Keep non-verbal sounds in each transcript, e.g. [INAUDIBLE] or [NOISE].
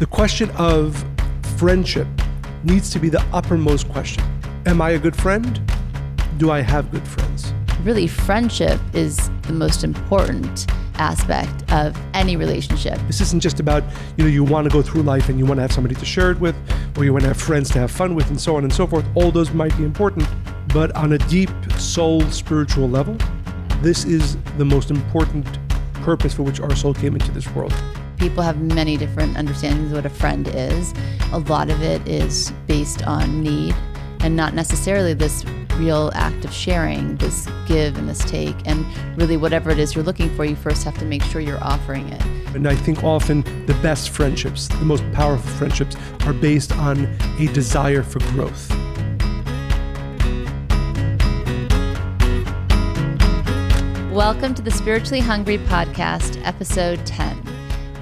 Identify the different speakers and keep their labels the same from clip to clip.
Speaker 1: The question of friendship needs to be the uppermost question. Am I a good friend? Do I have good friends?
Speaker 2: Really, friendship is the most important aspect of any relationship.
Speaker 1: This isn't just about, you know, you want to go through life and you want to have somebody to share it with, or you want to have friends to have fun with, and so on and so forth. All those might be important, but on a deep soul spiritual level, this is the most important purpose for which our soul came into this world.
Speaker 2: People have many different understandings of what a friend is. A lot of it is based on need and not necessarily this real act of sharing, this give and this take. And really, whatever it is you're looking for, you first have to make sure you're offering it.
Speaker 1: And I think often the best friendships, the most powerful friendships, are based on a desire for growth.
Speaker 2: Welcome to the Spiritually Hungry Podcast, episode 10.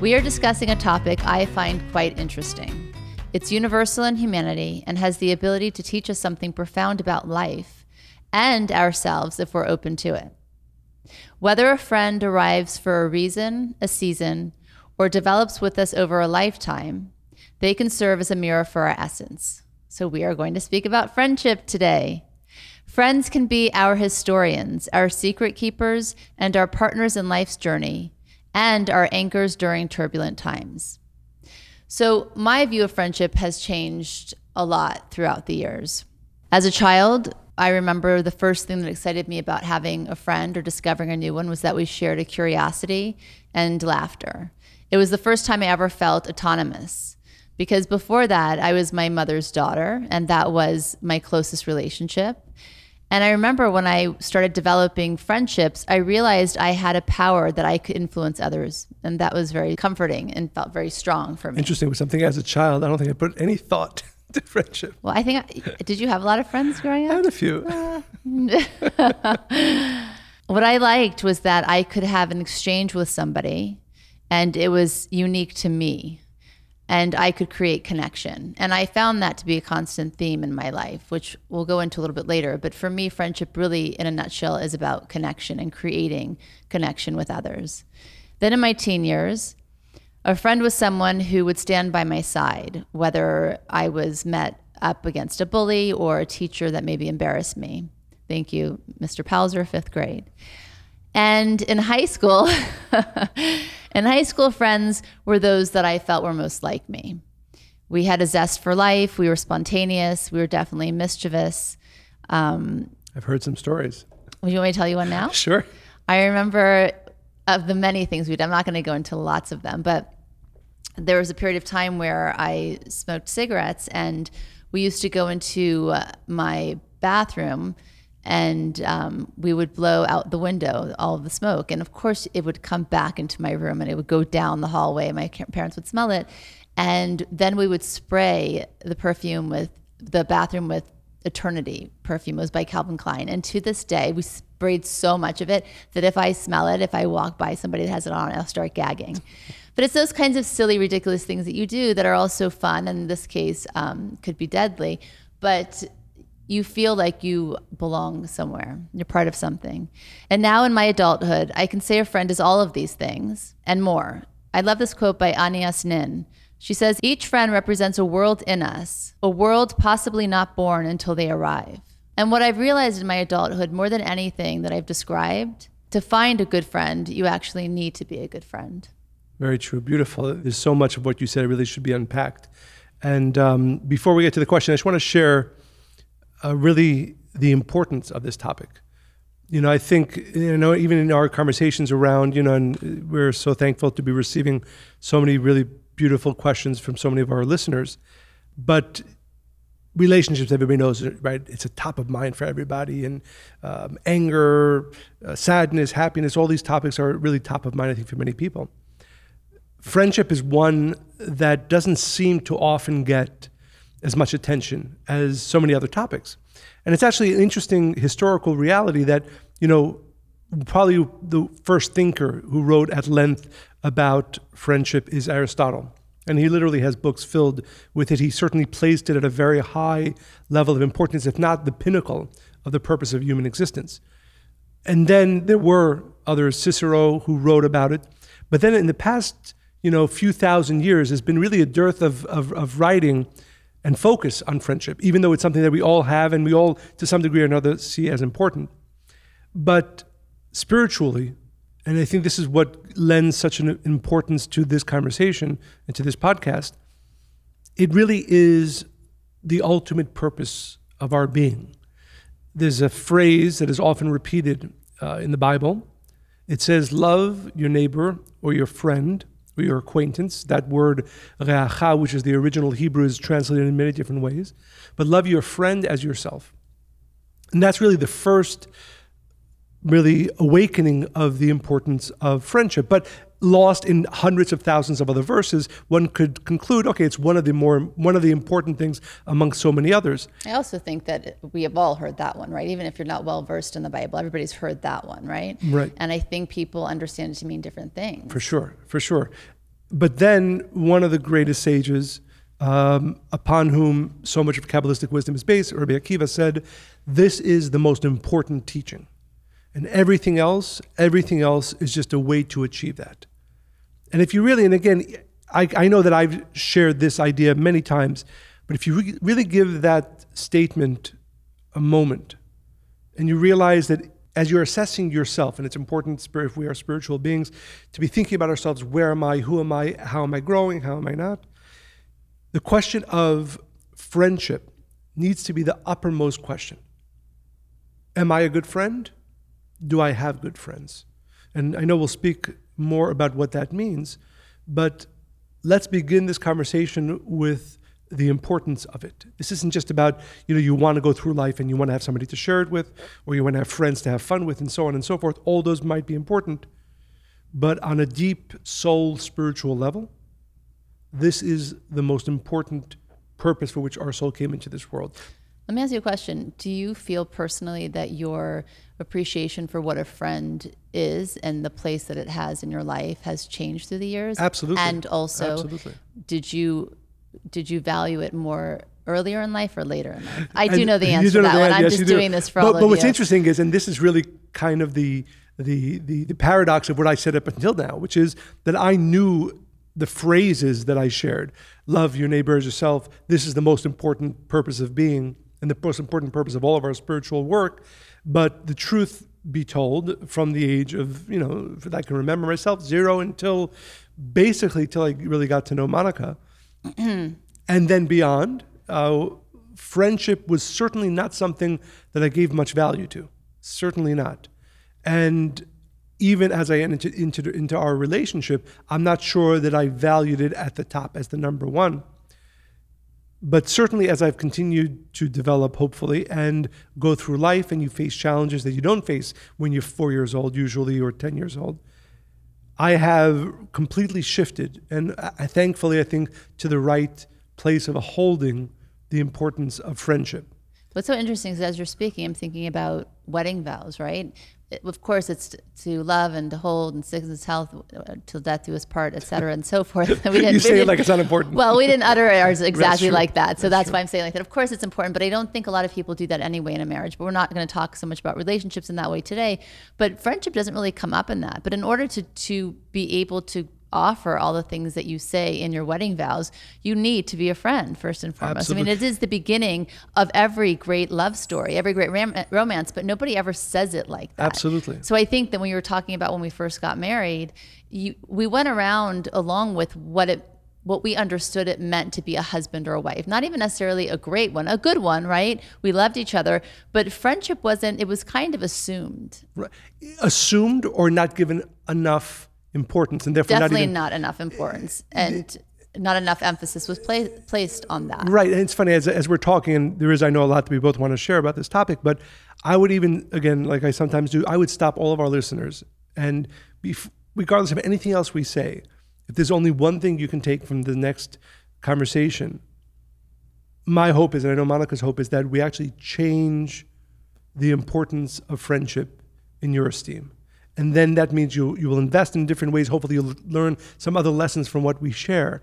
Speaker 2: We are discussing a topic I find quite interesting. It's universal in humanity and has the ability to teach us something profound about life and ourselves if we're open to it. Whether a friend arrives for a reason, a season, or develops with us over a lifetime, they can serve as a mirror for our essence. So, we are going to speak about friendship today. Friends can be our historians, our secret keepers, and our partners in life's journey, and our anchors during turbulent times. So, my view of friendship has changed a lot throughout the years. As a child, I remember the first thing that excited me about having a friend or discovering a new one was that we shared a curiosity and laughter. It was the first time I ever felt autonomous because before that, I was my mother's daughter, and that was my closest relationship. And I remember when I started developing friendships, I realized I had a power that I could influence others. And that was very comforting and felt very strong for me.
Speaker 1: Interesting. With something as a child, I don't think I put any thought [LAUGHS] to friendship.
Speaker 2: Well, I think, I, did you have a lot of friends growing up?
Speaker 1: I had a few.
Speaker 2: Uh, [LAUGHS] what I liked was that I could have an exchange with somebody and it was unique to me and I could create connection. And I found that to be a constant theme in my life, which we'll go into a little bit later. But for me, friendship really, in a nutshell, is about connection and creating connection with others. Then in my teen years, a friend was someone who would stand by my side, whether I was met up against a bully or a teacher that maybe embarrassed me. Thank you, Mr. Palzer, fifth grade. And in high school, [LAUGHS] and high school friends were those that I felt were most like me. We had a zest for life. We were spontaneous. We were definitely mischievous. Um,
Speaker 1: I've heard some stories.
Speaker 2: Would you want me to tell you one now? [LAUGHS]
Speaker 1: Sure.
Speaker 2: I remember of the many things we did. I'm not going to go into lots of them, but there was a period of time where I smoked cigarettes, and we used to go into uh, my bathroom and um, we would blow out the window all of the smoke. And of course it would come back into my room and it would go down the hallway. My parents would smell it. And then we would spray the perfume with the bathroom with eternity perfume. It was by calvin klein. And to this day we sprayed so much of it that if i smell it if i walk by somebody that has it on i'll start gagging. [LAUGHS] But it's those kinds of silly ridiculous things that you do that are also fun. And in this case um, could be deadly. But you feel like you belong somewhere. You're part of something. And now in my adulthood, I can say a friend is all of these things and more. I love this quote by Anaïs Nin. She says, Each friend represents a world in us, a world possibly not born until they arrive. And what I've realized in my adulthood, more than anything that I've described, to find a good friend, you actually need to be a good friend.
Speaker 1: Very true. Beautiful. There's so much of what you said it really should be unpacked. And um, before we get to the question, I just want to share uh, really the importance of this topic. You know, I think you know even in our conversations around you know, and we're so thankful to be receiving so many really beautiful questions from so many of our listeners. But relationships, everybody knows, right? It's a top of mind for everybody, and um, anger, uh, sadness, happiness, all these topics are really top of mind, I think, for many people. Friendship is one that doesn't seem to often get as much attention as so many other topics. And it's actually an interesting historical reality that, you know, probably the first thinker who wrote at length about friendship is Aristotle. And he literally has books filled with it. He certainly placed it at a very high level of importance, if not the pinnacle of the purpose of human existence. And then there were others, Cicero, who wrote about it. But then in the past you know, few thousand years, there's been really a dearth of, of, of writing and focus on friendship, even though it's something that we all have and we all, to some degree or another, see as important. But spiritually, and I think this is what lends such an importance to this conversation and to this podcast, it really is the ultimate purpose of our being. There's a phrase that is often repeated uh, in the Bible. It says, Love your neighbor or your friend your acquaintance. That word, reacha, which is the original Hebrew, is translated in many different ways. But love your friend as yourself. And that's really the first really awakening of the importance of friendship. But lost in hundreds of thousands of other verses, one could conclude, okay, it's one of the more one of the important things among so many others.
Speaker 2: I also think that we have all heard that one, right? Even if you're not well versed in the Bible, everybody's heard that one, right?
Speaker 1: Right.
Speaker 2: And I think people understand it to mean different things.
Speaker 1: For sure, for sure. But then one of the greatest sages, um, upon whom so much of Kabbalistic wisdom is based, Rabbi Akiva said, "This is the most important teaching." And everything else, everything else is just a way to achieve that. And if you really, and again, I, I know that I've shared this idea many times, but if you re- really give that statement a moment and you realize that as you're assessing yourself, and it's important if we are spiritual beings to be thinking about ourselves where am I, who am I, how am I growing, how am I not? The question of friendship needs to be the uppermost question. Am I a good friend? Do I have good friends? And I know we'll speak more about what that means, but let's begin this conversation with the importance of it. This isn't just about, you know, you want to go through life and you want to have somebody to share it with, or you want to have friends to have fun with, and so on and so forth. All those might be important. But on a deep soul spiritual level, this is the most important purpose for which our soul came into this world.
Speaker 2: Let me ask you a question. Do you feel personally that your appreciation for what a friend is and the place that it has in your life has changed through the years?
Speaker 1: Absolutely.
Speaker 2: And also,
Speaker 1: Absolutely.
Speaker 2: did you did you value it more earlier in life or later in life? I do
Speaker 1: And
Speaker 2: know the answer to that one. I'm
Speaker 1: yes,
Speaker 2: just doing this for
Speaker 1: but,
Speaker 2: all
Speaker 1: but
Speaker 2: of
Speaker 1: what's
Speaker 2: you.
Speaker 1: interesting is, and this is really kind of the, the the the paradox of what I said up until now, which is that I knew the phrases that I shared: "Love your neighbor as yourself." This is the most important purpose of being, and the most important purpose of all of our spiritual work. But the truth be told, from the age of you know, that I can remember myself, zero until basically till I really got to know Monica [CLEARS THROAT] and then beyond, uh, friendship was certainly not something that I gave much value to. Certainly not. And even as I entered into, into our relationship, I'm not sure that I valued it at the top as the number one. But certainly, as I've continued to develop, hopefully, and go through life, and you face challenges that you don't face when you're four years old, usually, or 10 years old, I have completely shifted, and I, thankfully, I think to the right place of holding the importance of friendship.
Speaker 2: What's so interesting is as you're speaking, I'm thinking about wedding vows, right? It- of course, it's to love and to hold and sickness, health, uh, till death do us part, et cetera, and so [LAUGHS] forth. We didn't,
Speaker 1: You say it
Speaker 2: didn't-
Speaker 1: like it's not important.
Speaker 2: Well, we didn't utter ours [LAUGHS] exactly like that, so
Speaker 1: That's
Speaker 2: that's, why I'm saying like that. Of course, it's important, but I don't think a lot of people do that anyway in a marriage. But we're not going to talk so much about relationships in that way today. But friendship doesn't really come up in that. But in order to to be able to offer all the things that you say in your wedding vows, you need to be a friend first and foremost. I mean, it is the beginning of every great love story, every great ram- romance, but nobody ever says it like that.
Speaker 1: Absolutely.
Speaker 2: So I think that when you were talking about when we first got married, you, we went around along with what it what we understood it meant to be a husband or a wife. Not even necessarily a great one, a good one, right? We loved each other, but friendship wasn't. It was kind of assumed.
Speaker 1: Right. Assumed or not given enough importance, and therefore
Speaker 2: Definitely
Speaker 1: not
Speaker 2: not, enough importance, and not enough emphasis was pla- placed on that.
Speaker 1: Right, and it's funny as, as we're talking, and there is I know a lot that we both want to share about this topic, but I would even again, like I sometimes do, I would stop all of our listeners, and bef- regardless of anything else we say, if there's only one thing you can take from the next conversation, my hope is, and I know Monica's hope is that we actually change the importance of friendship in your esteem. And then that means you, you will invest in different ways. Hopefully, you'll learn some other lessons from what we share.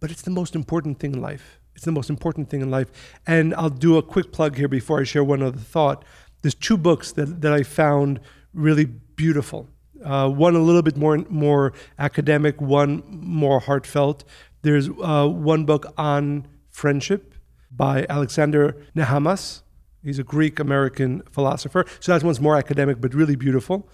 Speaker 1: But it's the most important thing in life. It's the most important thing in life. And I'll do a quick plug here before I share one other thought. There's two books that, that I found really beautiful Uh, one a little bit more more academic, one more heartfelt. There's uh, one book on friendship by Alexander Nehamas. He's a Greek American philosopher. So that one's more academic, but really beautiful.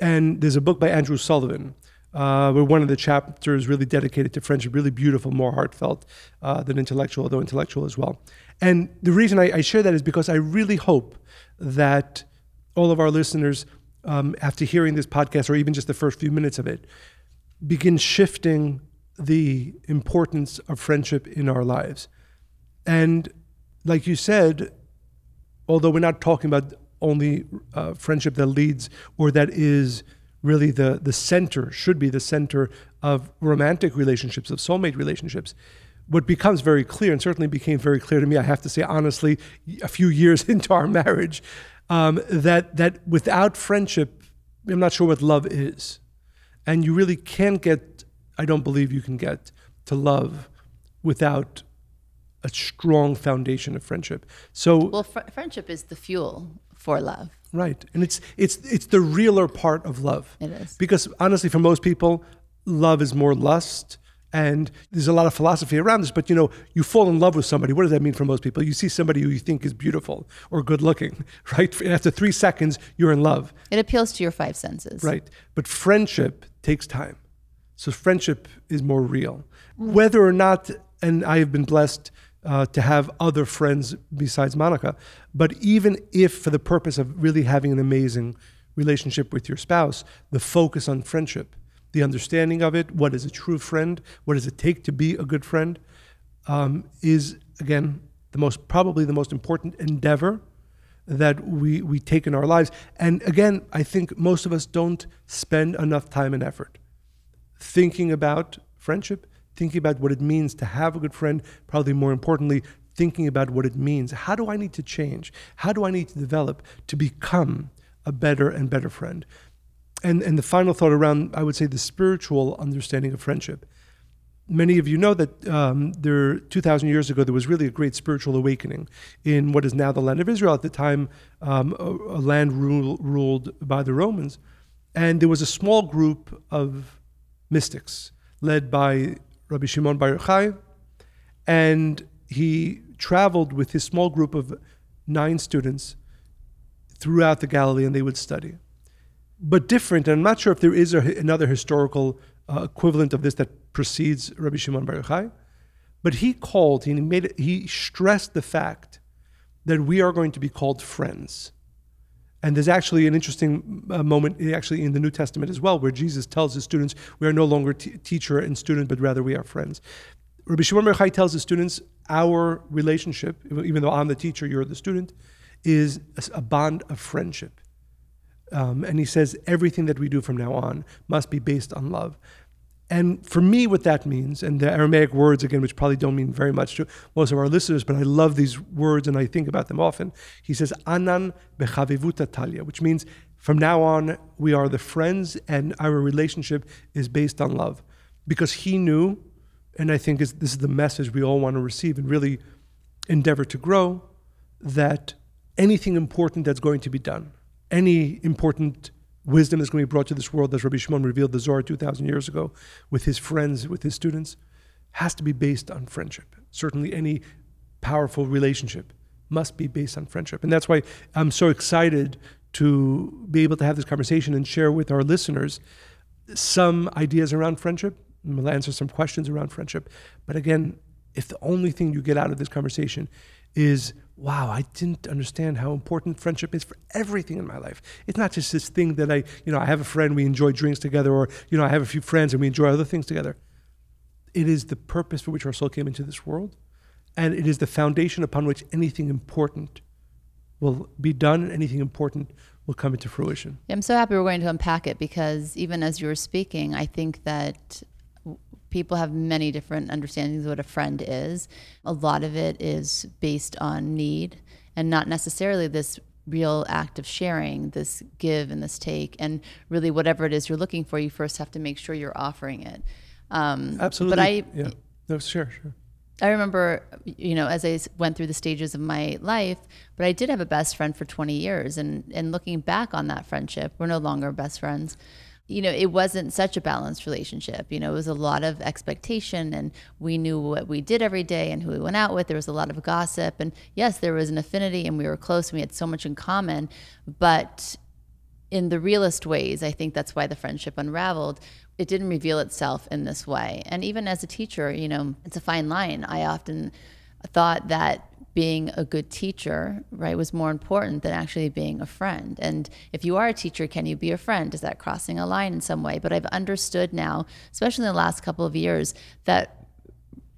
Speaker 1: And there's a book by Andrew Sullivan, uh, where one of the chapters really dedicated to friendship, really beautiful, more heartfelt uh, than intellectual, though intellectual as well. And the reason I, I, share that is because I really hope that all of our listeners, um, after hearing this podcast, or even just the first few minutes of it, begin shifting the importance of friendship in our lives. And like you said, although we're not talking about only uh, friendship that leads or that is really the, the center, should be the center of romantic relationships, of soulmate relationships. What becomes very clear, and certainly became very clear to me, I have to say honestly, a few [LAUGHS] years into our marriage, um, that, that without friendship, I'm not sure what love is. And you really can't get, I don't believe you can get to love without a strong foundation of friendship. So
Speaker 2: well, fr- friendship is the fuel for love.
Speaker 1: Right, and it's it's it's the realer part of love.
Speaker 2: It is
Speaker 1: because honestly, for most people, love is more lust. And there's a lot of philosophy around this, but you know, you fall in love with somebody. What does that mean for most people? You see somebody who you think is beautiful or good looking, [LAUGHS] right? And after three seconds, you're in love.
Speaker 2: It appeals to your five senses.
Speaker 1: Right. But friendship takes time. So friendship is more real. Whether or not, and I have been blessed uh, to have other friends besides Monica. But even if, for the purpose of really having an amazing relationship with your spouse, the focus on friendship, the understanding of it, what is a true friend, what does it take to be a good friend, um, is again the most probably the most important endeavor that we we take in our lives. And again, I think most of us don't spend enough time and effort thinking about friendship, thinking about what it means to have a good friend, probably more importantly, thinking about what it means. How do I need to change? How do I need to develop to become a better and better friend? And, and the final thought around, I would say, the spiritual understanding of friendship. Many of you know that um, there, 2,000 years ago, there was really a great spiritual awakening in what is now the land of Israel. At the time, um, a, a, land rule, ruled by the Romans. And there was a small group of mystics led by Rabbi Shimon Bar Yochai, and he traveled with his small group of nine students throughout the Galilee, and they would study. But different, and I'm not sure if there is a, another historical uh, equivalent of this that precedes Rabbi Shimon Bar Yochai, but he called, he made, he stressed the fact that we are going to be called friends. And there's actually an interesting uh, moment, actually, in the New Testament as well, where Jesus tells his students, "We are no longer t- teacher and student, but rather we are friends." Rabbi Shimon Bar Yochai tells his students, "Our relationship, even though I'm the teacher, you're the student, is a bond of friendship." Um, and he says everything that we do from now on must be based on love. And for me, what that means, and the Aramaic words again, which probably don't mean very much to most of our listeners, but I love these words and I think about them often. He says, Anan bechavivuta talia, which means from now on, we are the friends and our relationship is based on love. Because he knew, and I think is, this is the message we all want to receive and really endeavor to grow, that anything important that's going to be done, any important wisdom that's going to be brought to this world, as Rabbi Shimon revealed the Zohar 2,000 years ago with his friends, with his students, has to be based on friendship. Certainly, any powerful relationship must be based on friendship. And that's why I'm so excited to be able to have this conversation and share with our listeners some ideas around friendship. We'll answer some questions around friendship. But again, if the only thing you get out of this conversation is wow, I didn't understand how important friendship is for everything in my life. It's not just this thing that I, you know, I have a friend, we enjoy drinks together, or, you know, I have a few friends and we enjoy other things together. It is the purpose for which our soul came into this world, and it is the foundation upon which anything important will be done and anything important will come into fruition.
Speaker 2: I'm so happy we're going to unpack it because even as you were speaking, I think that people have many different understandings of what a friend is. A lot of it is based on need and not necessarily this real act of sharing, this give and this take. And really, whatever it is you're looking for, you first have to make sure you're offering it.
Speaker 1: Um, Absolutely. But I, yeah, no, sure, sure.
Speaker 2: I remember, you know, as I went through the stages of my life, but I did have a best friend for 20 years. And, and looking back on that friendship, we're no longer best friends you know, it wasn't such a balanced relationship. You know, it was a lot of expectation, and we knew what we did every day and who we went out with. There was a lot of gossip, and yes, there was an affinity, and we were close, and we had so much in common. But in the realest ways, I think that's why the friendship unraveled. It didn't reveal itself in this way. And even as a teacher, you know, it's a fine line. I often thought that being a good teacher, right, was more important than actually being a friend. And if you are a teacher, can you be a friend? Is that crossing a line in some way? But I've understood now, especially in the last couple of years, that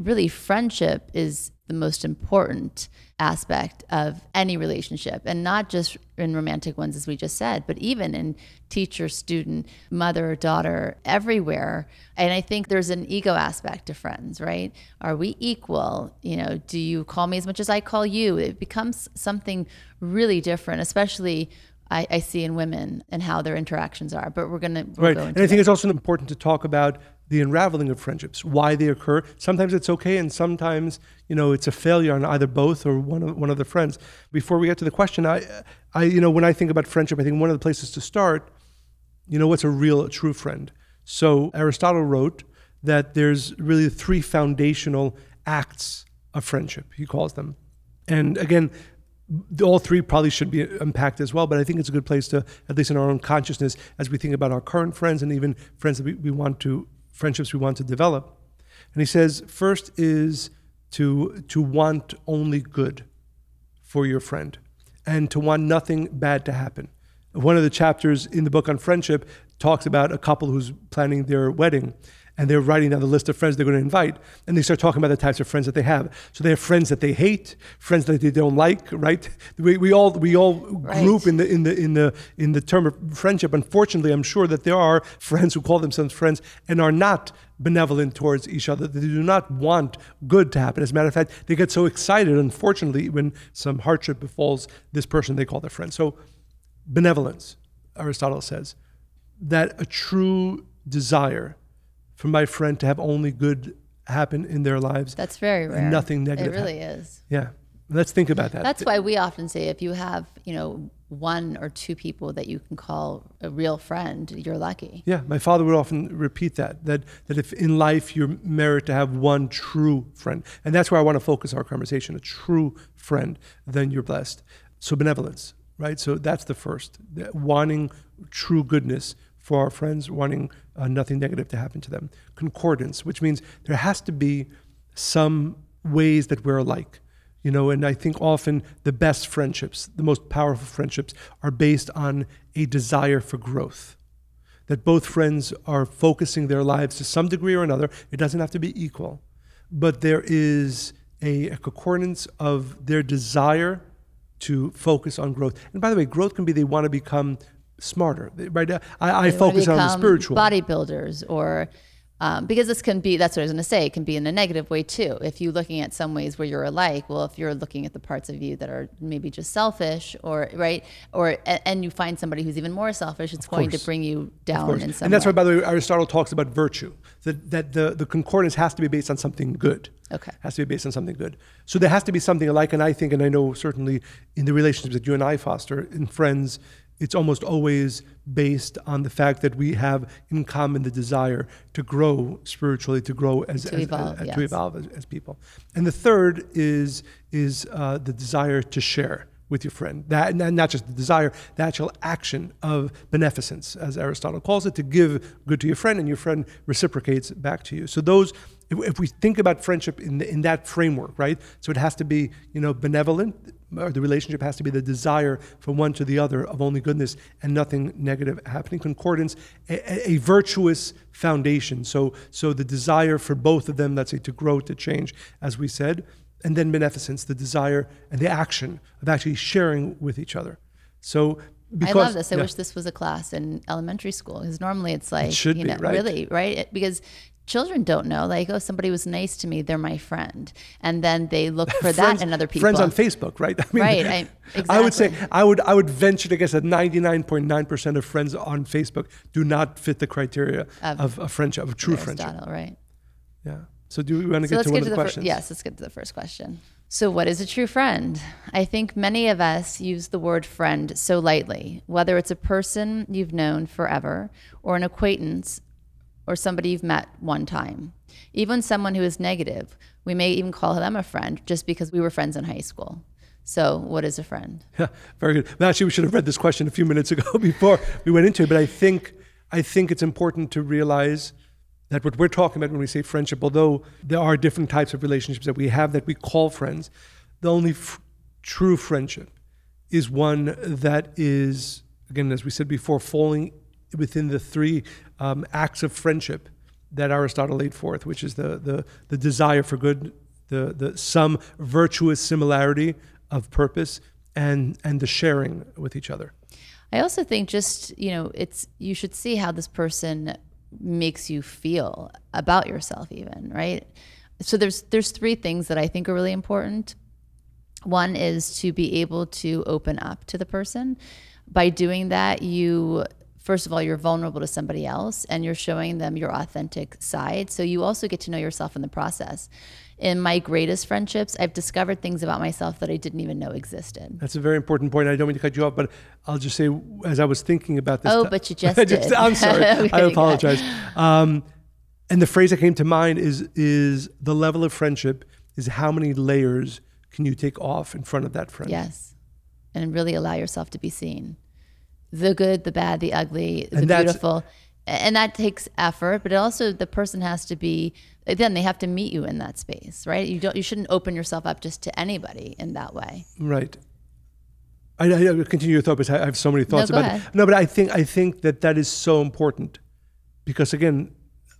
Speaker 2: really friendship is the most important aspect of any relationship. And not just in romantic ones as we just said but even in teacher student mother daughter everywhere. And i think there's an ego aspect to friends right? Are we equal? You know do you call me as much as i call you? It becomes something really different especially I, I see in women and how their interactions are, but we're going to
Speaker 1: right. and I think it's also important to talk about the unraveling of friendships, why they occur. Sometimes it's okay, and sometimes you know it's a failure on either both or one of one of the friends. Before we get to the question, I, I you know when I think about friendship, I think one of the places to start, you know, what's a real, a true friend. So Aristotle wrote that there's really three foundational acts of friendship. He calls them, and again. All three probably should be unpacked as well, but I think it's a good place to, at least in our own consciousness, as we think about our current friends and even friends that we, we want to friendships we want to develop. And he says, first is to, to want only good for your friend and to want nothing bad to happen. One of the chapters in the book on friendship talks about a couple who's planning their wedding and they're writing down the list of friends they're going to invite and they start talking about the types of friends that they have. So they have friends that they hate friends that they don't like right? We, we all we all right. group in the in the in the in the term of friendship. Unfortunately i'm sure that there are friends who call themselves friends and are not benevolent towards each other. They do not want good to happen. As a matter of fact they get so excited unfortunately when some hardship befalls this person they call their friend. So benevolence aristotle says that a true desire for my friend to have only good happen in their lives.
Speaker 2: That's very rare.
Speaker 1: nothing negative.
Speaker 2: It really
Speaker 1: happen.
Speaker 2: is.
Speaker 1: Yeah. Let's think about that.
Speaker 2: That's why we often say if you have, you know, one or two people that you can call a real friend, you're lucky.
Speaker 1: Yeah, my father would often repeat that that that if in life you're merit to have one true friend, and that's where I want to focus our conversation, a true friend, then you're blessed. So benevolence, right? So that's the first, wanting true goodness for our friends, wanting uh, nothing negative to happen to them. Concordance, which means there has to be some ways that we're alike. You know, and I think often the best friendships, the most powerful friendships, are based on a desire for growth. That both friends are focusing their lives to some degree or another. It doesn't have to be equal, but there is a, a concordance of their desire to focus on growth. And by the way, growth can be they want to become smarter. Right? I, I focus on the spiritual
Speaker 2: bodybuilders or. Um, because this can be that's what i was going to say it can be in a negative way too if you're looking at some ways where you're alike well if you're looking at the parts of you that are maybe just selfish or right or and you find somebody who's even more selfish it's going to bring you down in some
Speaker 1: and that's
Speaker 2: way.
Speaker 1: why by the way aristotle talks about virtue that, that the, the concordance has to be based on something good
Speaker 2: okay
Speaker 1: has to be based on something good so there has to be something alike and i think and i know certainly in the relationships that you and i foster in friends it's almost always based on the fact that we have in common the desire to grow spiritually, to grow as
Speaker 2: to as, evolve,
Speaker 1: as,
Speaker 2: yes.
Speaker 1: to evolve as, as, people. And the third is is uh, the desire to share with your friend. That and not just the desire, the actual action of beneficence, as Aristotle calls it, to give good to your friend, and your friend reciprocates back to you. So those, if, if we think about friendship in the, in that framework, right? So it has to be you know benevolent or the relationship has to be the desire from one to the other of only goodness and nothing negative happening. Concordance, a, a, virtuous foundation. So, so the desire for both of them, let's say, to grow, to change, as we said, and then beneficence, the desire and the action of actually sharing with each other. So. Because,
Speaker 2: I love this. I yeah. wish this was a class in elementary school because normally it's like,
Speaker 1: it
Speaker 2: you know,
Speaker 1: be, right?
Speaker 2: really, right? Because children don't know like oh somebody was nice to me they're my friend and then they look [LAUGHS] for friends, that in other people
Speaker 1: friends on facebook right [LAUGHS]
Speaker 2: I mean, right [LAUGHS] I, exactly.
Speaker 1: I would say i would i would venture to guess that 99.9% of friends on facebook do not fit the criteria of, of a friendship of a true
Speaker 2: Aristotle,
Speaker 1: friendship
Speaker 2: right
Speaker 1: yeah so do we want to
Speaker 2: so
Speaker 1: get to one
Speaker 2: get
Speaker 1: of the,
Speaker 2: the
Speaker 1: questions
Speaker 2: fir- yes let's get to the first question So, what is a true friend? I think many of us use the word friend so lightly, whether it's a person you've known forever or an acquaintance or somebody you've met one time. Even someone who is negative, we may even call them a friend just because we were friends in high school. So, what is a friend? [LAUGHS]
Speaker 1: Yeah, very good. Actually, we should have read this question a few minutes ago [LAUGHS] before we went into it. But I think I think it's important to realize that what we're talking about when we say friendship, although there are different types of relationships that we have that we call friends, the only f- true friendship is one that is, again, as we said before, falling within the three um, acts of friendship that Aristotle laid forth, which is the, the, the desire for good, the, the some virtuous similarity of purpose, and, and the sharing with each other.
Speaker 2: I also think just, you know, it's you should see how this person makes you feel about yourself even, right? So there's there's three things that I think are really important. One is to be able to open up to the person. By doing that, you first of all you're vulnerable to somebody else and you're showing them your authentic side. So you also get to know yourself in the process in my greatest friendships, I've discovered things about myself that I didn't even know existed.
Speaker 1: That's a very important point. I don't mean to cut you off, but I'll just say, as I was thinking about this.
Speaker 2: Oh, t- but you [LAUGHS] just, just.
Speaker 1: I'm sorry. [LAUGHS] okay, I apologize. Um, and the phrase that came to mind is is the level of friendship is how many layers can you take off in front of that friend?
Speaker 2: Yes, and really allow yourself to be seen. The good, the bad, the ugly, the beautiful and that takes effort but also the person has to be then they have to meet you in that space right you don't you shouldn't open yourself up just to anybody in that way
Speaker 1: right I, I continue your thought because I have so many thoughts
Speaker 2: no,
Speaker 1: about
Speaker 2: ahead.
Speaker 1: it. No, but I think I think that that is so important because again,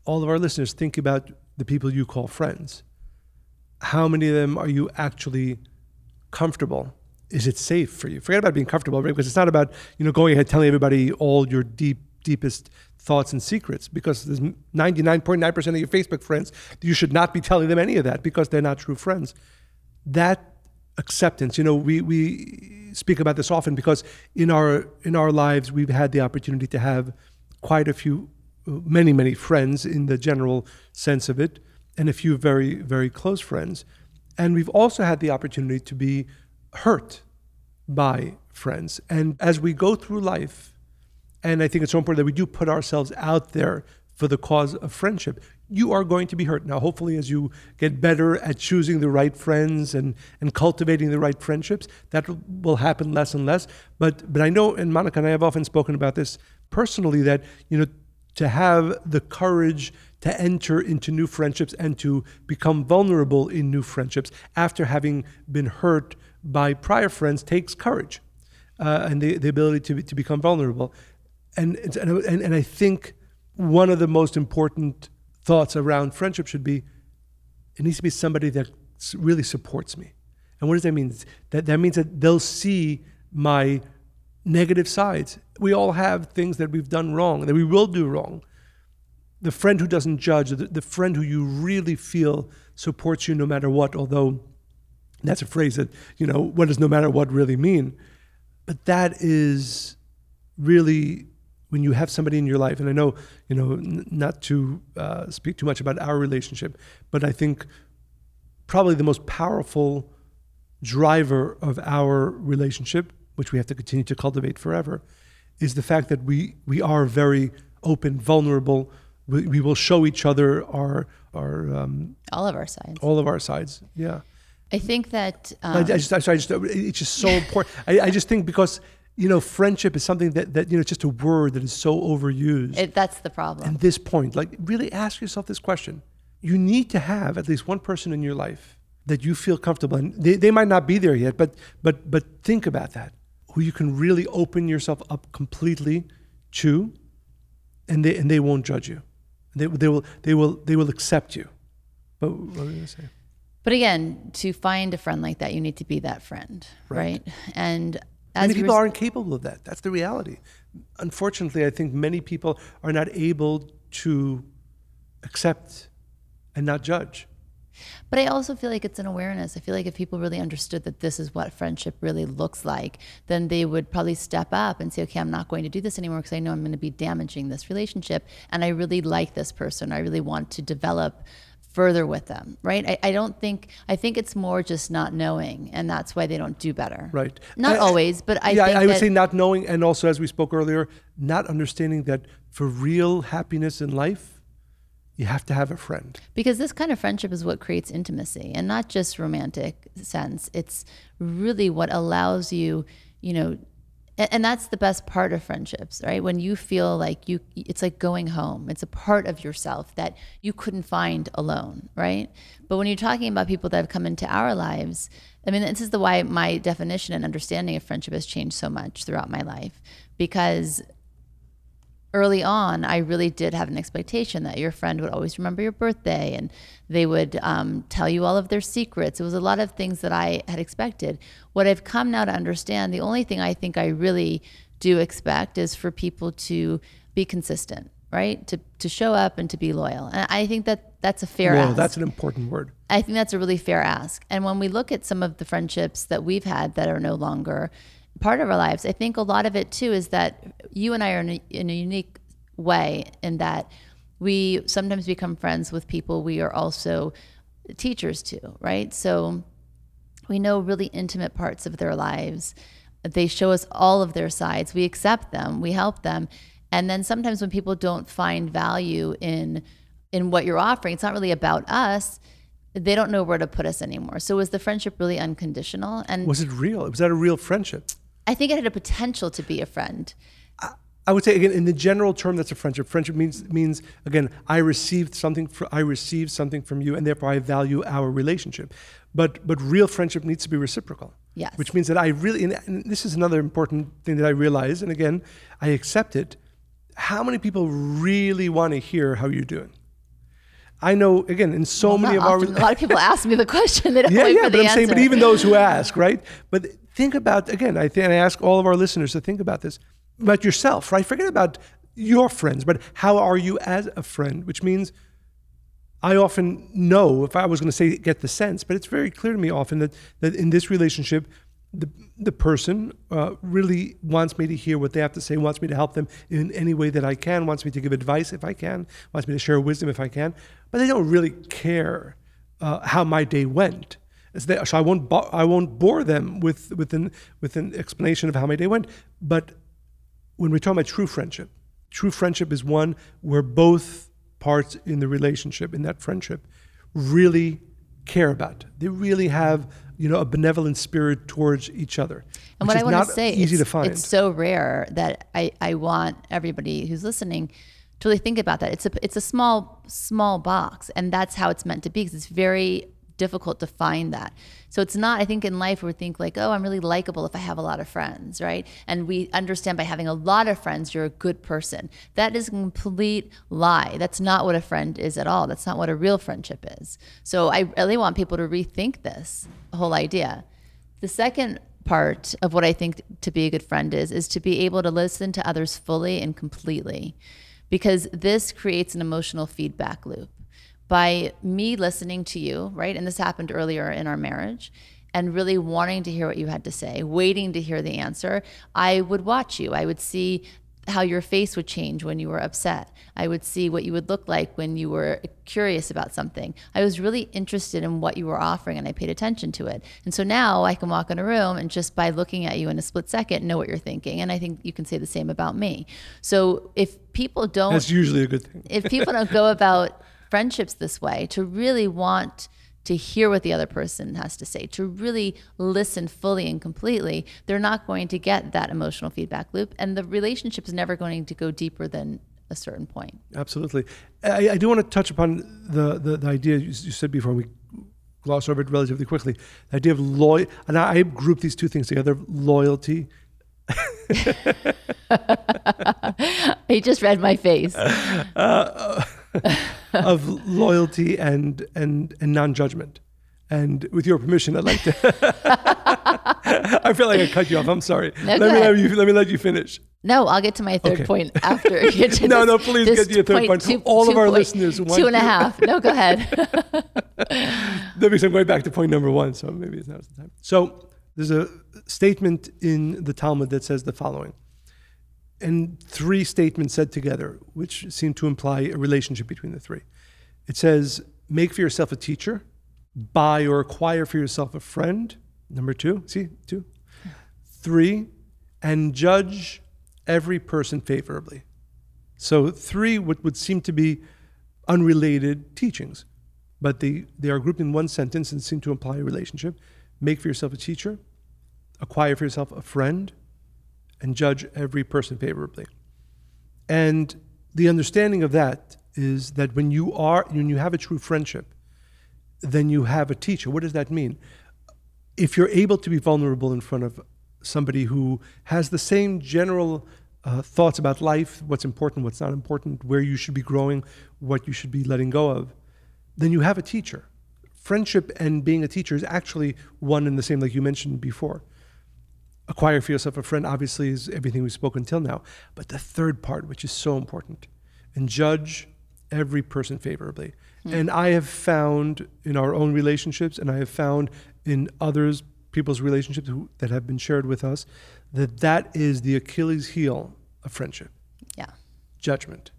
Speaker 1: all of our listeners think about the people you call friends. How many of them are you actually comfortable? Is it safe for you? Forget about being comfortable, right? Because it's not about you know going ahead telling everybody all your deep deepest thoughts and secrets because there's 99.9% of your Facebook friends, you should not be telling them any of that because they're not true friends. That acceptance, you know, we, we speak about this often because in our, in our lives, we've had the opportunity to have quite a few, many, many friends in the general sense of it, and a few very, very close friends. And we've also had the opportunity to be hurt by friends. And as we go through life, and I think it's so important that we do put ourselves out there for the cause of friendship. You are going to be hurt. Now, hopefully, as you get better at choosing the right friends and, and cultivating the right friendships, that will happen less and less. But, but I know, and Monica and I have often spoken about this personally, that, you know, to have the courage to enter into new friendships and to become vulnerable in new friendships after having been hurt by prior friends takes courage uh, and the, the ability to, to become vulnerable and, and, and I think one of the most important thoughts around friendship should be it needs to be somebody that really supports me. And what does that mean? That, that means that they'll see my negative sides. We all have things that we've done wrong, that we will do wrong. The friend who doesn't judge, the, the friend who you really feel supports you no matter what, although that's a phrase that, you know, what does no matter what really mean? But that is really when you have somebody in your life, and I know, you know, n- not to uh, speak too much about our relationship, but I think probably the most powerful driver of our relationship, which we have to continue to cultivate forever, is the fact that we we are very open, vulnerable. We, we will show each other our our um,
Speaker 2: all of our sides.
Speaker 1: All of our sides. Yeah.
Speaker 2: I think that
Speaker 1: um, I, I, just, I, sorry, I just, it's just so important. I, I just think because you know, friendship is something that, that you know, it's just a word that is so overused.
Speaker 2: It, that's the problem.
Speaker 1: At this point, like, really ask yourself this question. You need to have at least one person in your life that you feel comfortable and they, they might not be there yet, but, but, but think about that, who you can really open yourself up completely to, and they, and they won't judge you. They, they, will, they, will, they will accept you. But what were you going to say?
Speaker 2: But again, to find a friend like that, you need to be that friend, right? right? And
Speaker 1: as many people aren't capable of that. That's the reality. Unfortunately, I think many people are not able to accept and not judge.
Speaker 2: But I also feel like it's an awareness. I feel like if people really understood that this is what friendship really looks like, then they would probably step up and say, okay, I'm not going to do this anymore because I know I'm going to be damaging this relationship. And I really like this person. I really want to develop further with them, right? I, I don't think, I think it's more just not knowing, and that's why they don't do better.
Speaker 1: Right.
Speaker 2: Not
Speaker 1: I-
Speaker 2: always, but I
Speaker 1: yeah, I would
Speaker 2: that-
Speaker 1: say not knowing, and also as we spoke earlier, not understanding that for real happiness in life, you have to have a friend.
Speaker 2: because this kind of friendship is what creates intimacy and not just romantic sense it's really what allows you you know and that's the best part of friendships right? When you feel like you it's like going home. It's a part of yourself that you couldn't find alone right? But when you're talking about people that have come into our lives i mean this is the why my definition and understanding of friendship has changed so much throughout my life. Because early on, I really did have an expectation that your friend would always remember your birthday and they would um, tell you all of their secrets. It was a lot of things that I had expected. What I've come now to understand, the only thing I think I really do expect is for people to be consistent, right? To, to show up and to be loyal. And I think that that's a fair
Speaker 1: Well,
Speaker 2: ask.
Speaker 1: that's an important word.
Speaker 2: I think that's a really fair ask. And when we look at some of the friendships that we've had that are no longer part of our lives, I think a lot of it too is that you and I are in a, in a unique way in that we sometimes become friends with people we are also teachers to, right? So we know really intimate parts of their lives. They show us all of their sides. We accept them, we help them. And then sometimes when people don't find value in in what you're offering, it's not really about us. They don't know where to put us anymore. So was the friendship really unconditional? And
Speaker 1: Was it real? Was that a real friendship?
Speaker 2: I think it had a potential to be a friend.
Speaker 1: I would say again, in the general term, that's a friendship. Friendship means means again, I received something. For, I received something from you, and therefore I value our relationship. But but real friendship needs to be reciprocal.
Speaker 2: Yes.
Speaker 1: Which means that I really, and, and this is another important thing that I realize, and again, I accept it. How many people really want to hear how you're doing? I know again in so many
Speaker 2: Not
Speaker 1: of our
Speaker 2: a lot of people ask me the question. They don't
Speaker 1: yeah,
Speaker 2: wait
Speaker 1: yeah,
Speaker 2: for
Speaker 1: but
Speaker 2: the
Speaker 1: I'm
Speaker 2: answer.
Speaker 1: saying, but even those who [LAUGHS] ask, right? But think about again. I think I ask all of our listeners to think about this about yourself, right? Forget about your friends, but how are you as a friend? Which means I often know if I was going to say get the sense, but it's very clear to me often that that in this relationship, the the person uh, really wants me to hear what they have to say, wants me to help them in any way that I can, wants me to give advice if I can, wants me to share wisdom if I can, but they don't really care uh, how my day went. They- So I won't bo- I won't bore them with with an with an explanation of how my day went. But when we're talking about true friendship, true friendship is one where both parts in the relationship, in that friendship, really care about. They really have, you know, a benevolent spirit towards each other.
Speaker 2: And
Speaker 1: which
Speaker 2: what I want to say,
Speaker 1: easy
Speaker 2: it's,
Speaker 1: to find.
Speaker 2: it's so rare that I, I want everybody who's listening to really think about that. It's a it's a small small box, and that's how it's meant to be because it's very difficult to find that. So it's not. I think in life we think like, oh, I'm really likable if I have a lot of friends, right? And we understand by having a lot of friends, you're a good person. That is a complete lie. That's not what a friend is at all. That's not what a real friendship is. So I really want people to rethink this whole idea. The second part of what I think to be a good friend is is to be able to listen to others fully and completely because this creates an emotional feedback loop. By me listening to you, right? And this happened earlier in our marriage and really wanting to hear what you had to say, waiting to hear the answer, I would watch you. I would see how your face would change when you were upset. I would see what you would look like when you were curious about something. I was really interested in what you were offering and I paid attention to it. And so now I can walk in a room and just by looking at you in a split second know what you're thinking. And I think you can say the same about me. So if people don't
Speaker 1: That's usually a good thing.
Speaker 2: if people don't go about friendships this way to really want to hear what the other person has to say, to really listen fully and completely, they're not going to get that emotional feedback loop. And the relationship is never going to go deeper than a certain point.
Speaker 1: Absolutely. I, I do want to touch upon the, the, the idea you, you said before, and we gloss over it relatively quickly. The idea of loyalty, and I, I group these two things together loyalty. [LAUGHS]
Speaker 2: He just read my face. [LAUGHS]
Speaker 1: Uh, uh, [LAUGHS] of loyalty and and and non-judgment. And with your permission, I'd like to. [LAUGHS] I feel like I cut you off. I'm sorry.
Speaker 2: No,
Speaker 1: let me
Speaker 2: ahead.
Speaker 1: let you let me let you finish.
Speaker 2: No, I'll get to my third
Speaker 1: Okay.
Speaker 2: point after. you get to [LAUGHS]
Speaker 1: No,
Speaker 2: this-
Speaker 1: no, please get to your third point.
Speaker 2: two-
Speaker 1: All of our
Speaker 2: point-
Speaker 1: listeners
Speaker 2: Two and a half. No, go ahead.
Speaker 1: That because I'm going back to point number one, so maybe it's not the time. So there's a statement in the Talmud that says the following, and three statements said together, which seem to imply a relationship between the three. It says, make for yourself a teacher, buy or acquire for yourself a friend. Number two, see, two. Three, and judge every person favorably. So, three would, would seem to be unrelated teachings, but they, they are grouped in one sentence and seem to imply a relationship. Make for yourself a teacher, acquire for yourself a friend, and judge every person favorably. And the understanding of that is that when you are when you have a true friendship, then you have a teacher. What does that mean? If you're able to be vulnerable in front of somebody who has the same general uh, thoughts about life, what's important, what's not important, where you should be growing, what you should be letting go of, then you have a teacher. Friendship and being a teacher is actually one and the same, like you mentioned before. Acquire for yourself a friend, obviously, is everything we've spoken till now. But the third part, which is so important, and judge every person favorably. Hmm. And I have found in our own relationships, and I have found in others, people's relationships who, that have been shared with us, that that is the Achilles heel of friendship.
Speaker 2: Yeah.
Speaker 1: Judgment.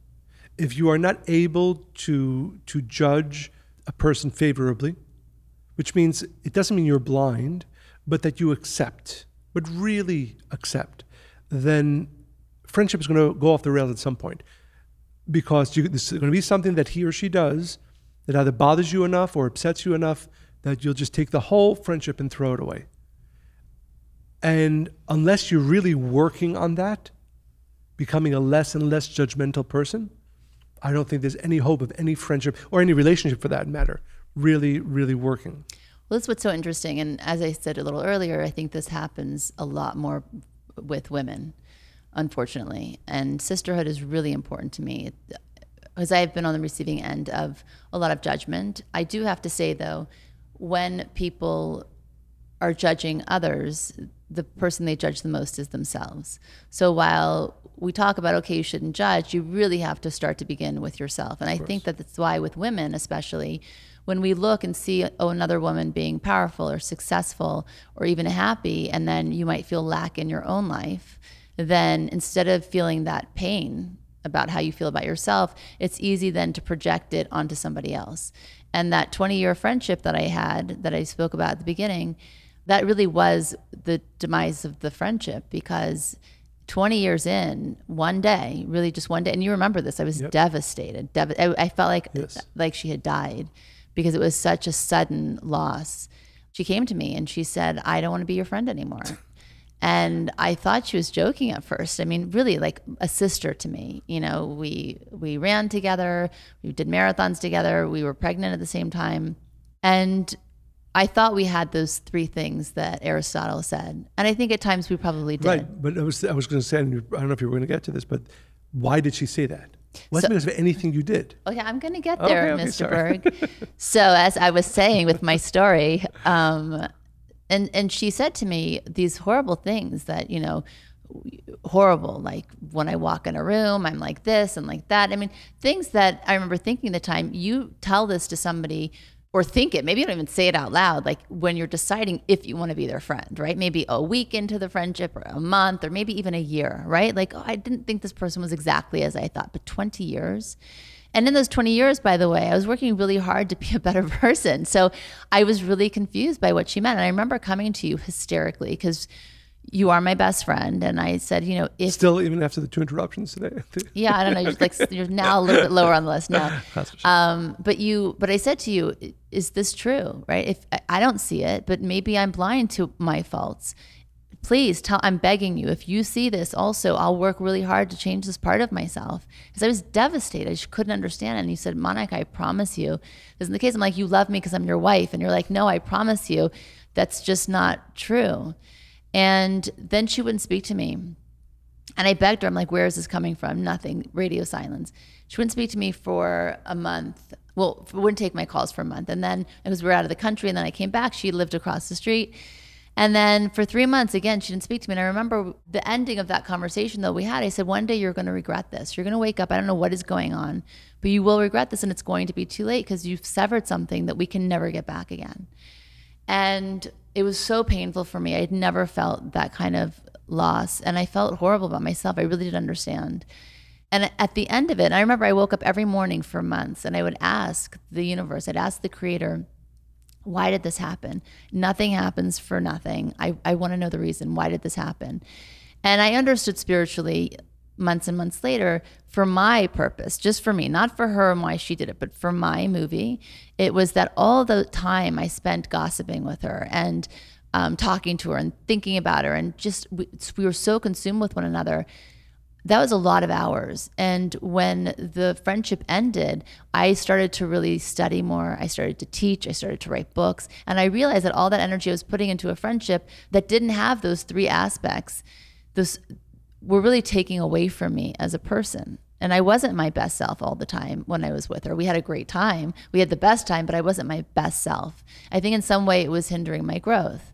Speaker 1: If you are not able to to judge a person favorably, which means it doesn't mean you're blind, but that you accept, but really accept, then friendship is going to go off the rails at some point because you, this is going to be something that he or she does that either bothers you enough or upsets you enough that you'll just take the whole friendship and throw it away. And unless you're really working on that, becoming a less and less judgmental person, I don't think there's any hope of any friendship or any relationship for that matter really, really working.
Speaker 2: Well, that's what's so interesting. And as I said a little earlier, I think this happens a lot more with women unfortunately. And sisterhood is really important to me because I've been on the receiving end of a lot of judgment. I do have to say, though, when people are judging others, the person they judge the most is themselves. So while we talk about, okay, you shouldn't judge, you really have to start to begin with yourself. And I think that that's why, with women especially, when we look and see oh, another woman being powerful or successful or even happy, and then you might feel lack in your own life then instead of feeling that pain about how you feel about yourself, it's easy then to project it onto somebody else. And that 20 year friendship that I had, that I spoke about at the beginning, that really was the demise of the friendship because 20 years in, one day, really just one day, and you remember this, I was yep. devastated. Dev- I, I, felt like yes. like she had died because it was such a sudden loss. She came to me and she said, "I don't want to be your friend anymore." [LAUGHS] and I thought she was joking at first. I mean, really like a sister to me. You know, we we ran together, we did marathons together, we were pregnant at the same time. And I thought we had those three things that Aristotle said. And I think at times we probably did.
Speaker 1: Right, but I was I was going to say I don't know if you were going to get to this, but why did she say that? Wasn't so, because of anything you did.
Speaker 2: Okay, I'm going to get there, okay, okay, Mr. Berg. [LAUGHS] so, as I was saying with my story, um, and and she said to me these horrible things that you know horrible like when i walk in a room i'm like this and like that i mean things that i remember thinking the time you tell this to somebody or think it maybe you don't even say it out loud like when you're deciding if you want to be their friend right maybe a week into the friendship or a month or maybe even a year right like oh i didn't think this person was exactly as i thought but 20 years and in those 20 years, by the way, I was working really hard to be a better [LAUGHS] person. So I was really confused by what she meant. And I remember coming to you hysterically because you are my best friend. And I said, you know, if
Speaker 1: still even after the two interruptions today. [LAUGHS]
Speaker 2: yeah, I don't know. You're like you're now a little bit lower on the list now. [LAUGHS] Um, but you, but I said to you, is this true? Right? If I don't see it, but maybe I'm blind to my faults please tell i'm begging you if you see this also i'll work really hard to change this part of myself because i was devastated i just couldn't understand it and you said monica i promise you this is the case i'm like you love me because i'm your wife and you're like no i promise you that's just not true and then she wouldn't speak to me and i begged her i'm like where is this coming from nothing radio silence she wouldn't speak to me for a month well wouldn't take my calls for a month and then because we were out of the country and then i came back she lived across the street and then for three months, again, she didn't speak to me. And I remember the ending of that conversation that we had. I said, One day you're going to regret this. You're going to wake up. I don't know what is going on, but you will regret this. And it's going to be too late because you've severed something that we can never get back again. And it was so painful for me. I had never felt that kind of loss. And I felt horrible about myself. I really didn't understand. And at the end of it, I remember I woke up every morning for months and I would ask the universe, I'd ask the creator, why did this happen? Nothing happens for nothing. I, I want to know the reason. Why did this happen? And I understood spiritually months and months later for my purpose, just for me, not for her and why she did it, but for my movie. It was that all the time I spent gossiping with her and um, talking to her and thinking about her, and just we, we were so consumed with one another. That was a lot of hours. And when the friendship ended, I started to really study more. I started to teach. I started to write books. And I realized that all that energy I was putting into a friendship that didn't have those three aspects, those were really taking away from me as a person. And I wasn't my best self all the time when I was with her. We had a great time. We had the best time, but I wasn't my best self. I think in some way it was hindering my growth.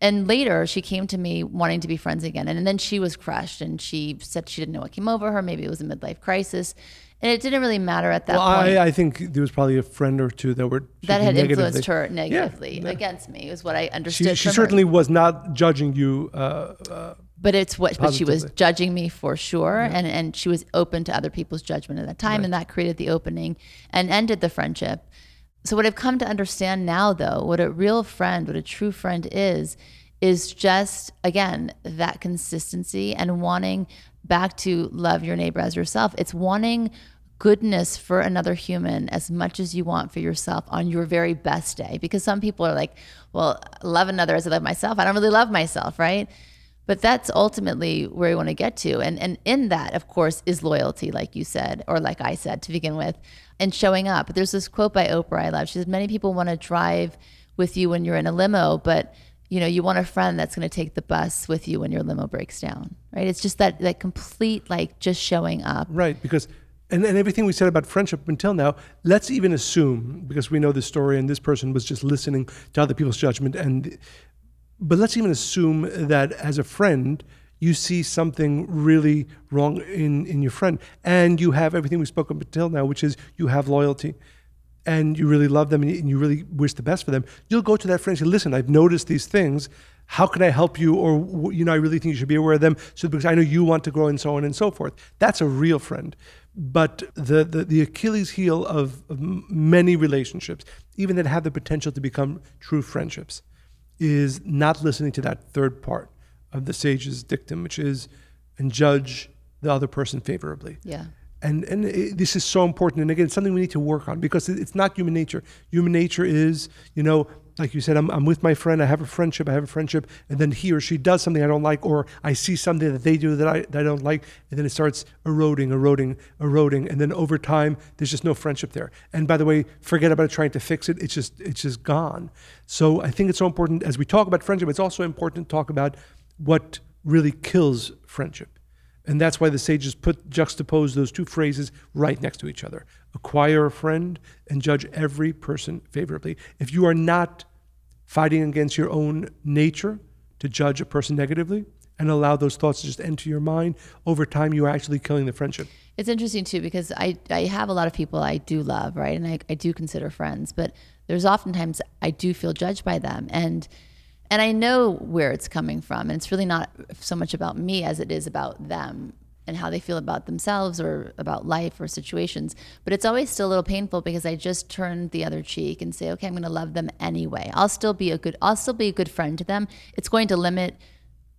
Speaker 2: And later she came to me wanting to be friends again. And then she was crushed and she said she didn't know what came over her. Maybe it was a midlife crisis. And it didn't really matter at that
Speaker 1: well,
Speaker 2: point.
Speaker 1: I, I think there was probably a friend or two that were
Speaker 2: that had influenced her negatively
Speaker 1: Yeah, yeah.
Speaker 2: against me, is what I understood.
Speaker 1: she
Speaker 2: from her.
Speaker 1: certainly was not judging you. Uh, uh,
Speaker 2: but it's what but she was judging me for sure and and she was open to other people's judgment at that time and that created the opening and ended the friendship. So what i've come to understand now though what a real friend what a true friend is is just again that consistency and wanting back to love your neighbor as yourself. It's wanting goodness for another human as much as you want for yourself on your very best day because some people are like well love another as i love myself. I don't really love myself right but that's ultimately where we want to get to. And and in that, of course, is loyalty, like you said, or like I said to begin with, and showing up. There's this quote by Oprah I love. She says, Many people want to drive with you when you're in a limo, but you know, you want a friend that's going to take the bus with you when your limo breaks down. Right? It's just that that complete like just showing up.
Speaker 1: right, because and, and everything we said about friendship until now, let's even assume because we know the story and this person was just listening to other people's judgment and but let's even assume that as a friend you see something really wrong in, in your friend and you have everything we spoke up until now which is you have loyalty and you really love them and you, really wish the best for them. You'll go to that friend and say listen i've noticed these things. How can i help you? Or you know i really think you should be aware of them so because i know you want to grow and so on and so forth. That's a real friend. But the, the, the achilles heel of, of many relationships even that have the potential to become true friendships is not listening to that third part of the sage's dictum, which is and judge the other person favorably.
Speaker 2: Yeah.
Speaker 1: And and it, this is so important. And again, it's something we need to work on because it- it's not human nature. Human nature is, you know, like you said, I'm, I'm with my friend. I have a friendship. I have a friendship, and then he or she does something I don't like, or I see something that they do that I, that I don't like, and then it starts eroding, eroding, eroding, and then over time, there's just no friendship there. And by the way, forget about trying to fix it. It's just it's just gone. So I think it's so important as we talk about friendship. It's also important to talk about what really kills friendship. And that's why the sages put juxtapose those two phrases right next to each other. Acquire a friend and judge every person favorably. If you are not fighting against your own nature to judge a person negatively and allow those thoughts to just enter your mind, over time you are actually killing the friendship.
Speaker 2: It's interesting too because I, I have a lot of people I do love, right? And I, I do consider friends, but there's oftentimes I do feel judged by them. And and I know where it's coming from. And it's really not so much about me as it is about them and how they feel about themselves or about life or situations. But it's always still a little painful because I just turn the other cheek and say, okay, I'm gonna love them anyway. I'll still be a good I'll still be a good friend to them. It's going to limit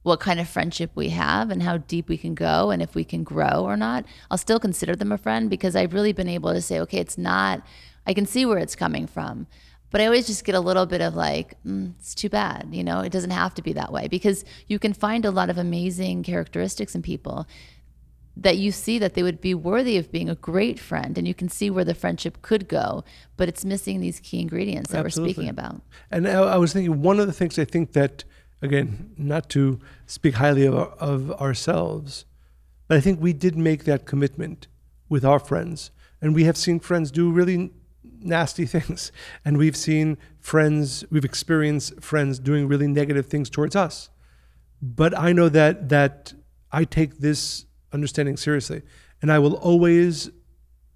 Speaker 2: what kind of friendship we have and how deep we can go and if we can grow or not. I'll still consider them a friend because I've really been able to say, okay, it's not, I can see where it's coming from. But I always just get a little bit of like, mm, it's too bad. You know, it doesn't have to be that way because you can find a lot of amazing characteristics in people that you see that they would be worthy of being a great friend and you can see where the friendship could go, but it's missing these key ingredients that we're speaking about.
Speaker 1: And I, I was thinking one of the things I think that, again, not to speak highly of, of ourselves, but I think we did make that commitment with our friends. And we have seen friends do really nasty [LAUGHS] things. And we've seen friends, we've experienced friends doing really negative things towards us. But I know that that I take this understanding seriously. And I will always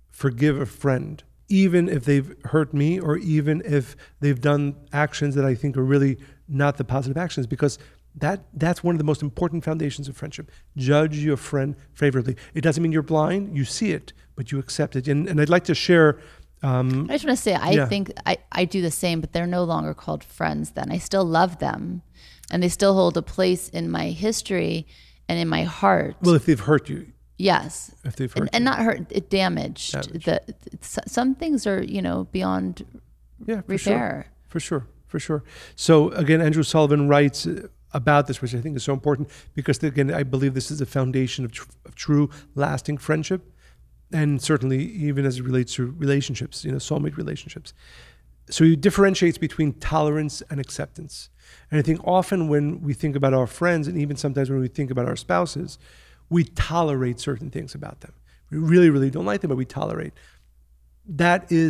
Speaker 1: forgive a friend, even if they've hurt me or even if they've done actions that I think are really not the positive actions, because That that's one of the most important foundations of friendship. Judge your friend favorably. It doesn't mean you're blind. You see it, but you accept it. And, and I'd like to share. Um,
Speaker 2: I just want to say, I
Speaker 1: Yeah.
Speaker 2: think I, I do the same, but they're no longer called friends then. I still love them and they still hold a place in my history and in my heart.
Speaker 1: well, if they've hurt you,
Speaker 2: yes.
Speaker 1: if they've hurt
Speaker 2: And, and not hurt, it damaged.
Speaker 1: Damaged.
Speaker 2: The, some things are, you know, beyond
Speaker 1: yeah, for sure. For sure, for sure. So again, Andrew Sullivan writes about this, which I think is so important because again, I believe this is the foundation of, tr- of true, lasting friendship, and certainly even as it relates to relationships, you know, soulmate relationships. So he differentiates between tolerance and acceptance. And I think often when we think about our friends, and even sometimes when we think about our spouses, we tolerate certain things about them. We really, really don't like them, but we tolerate. That is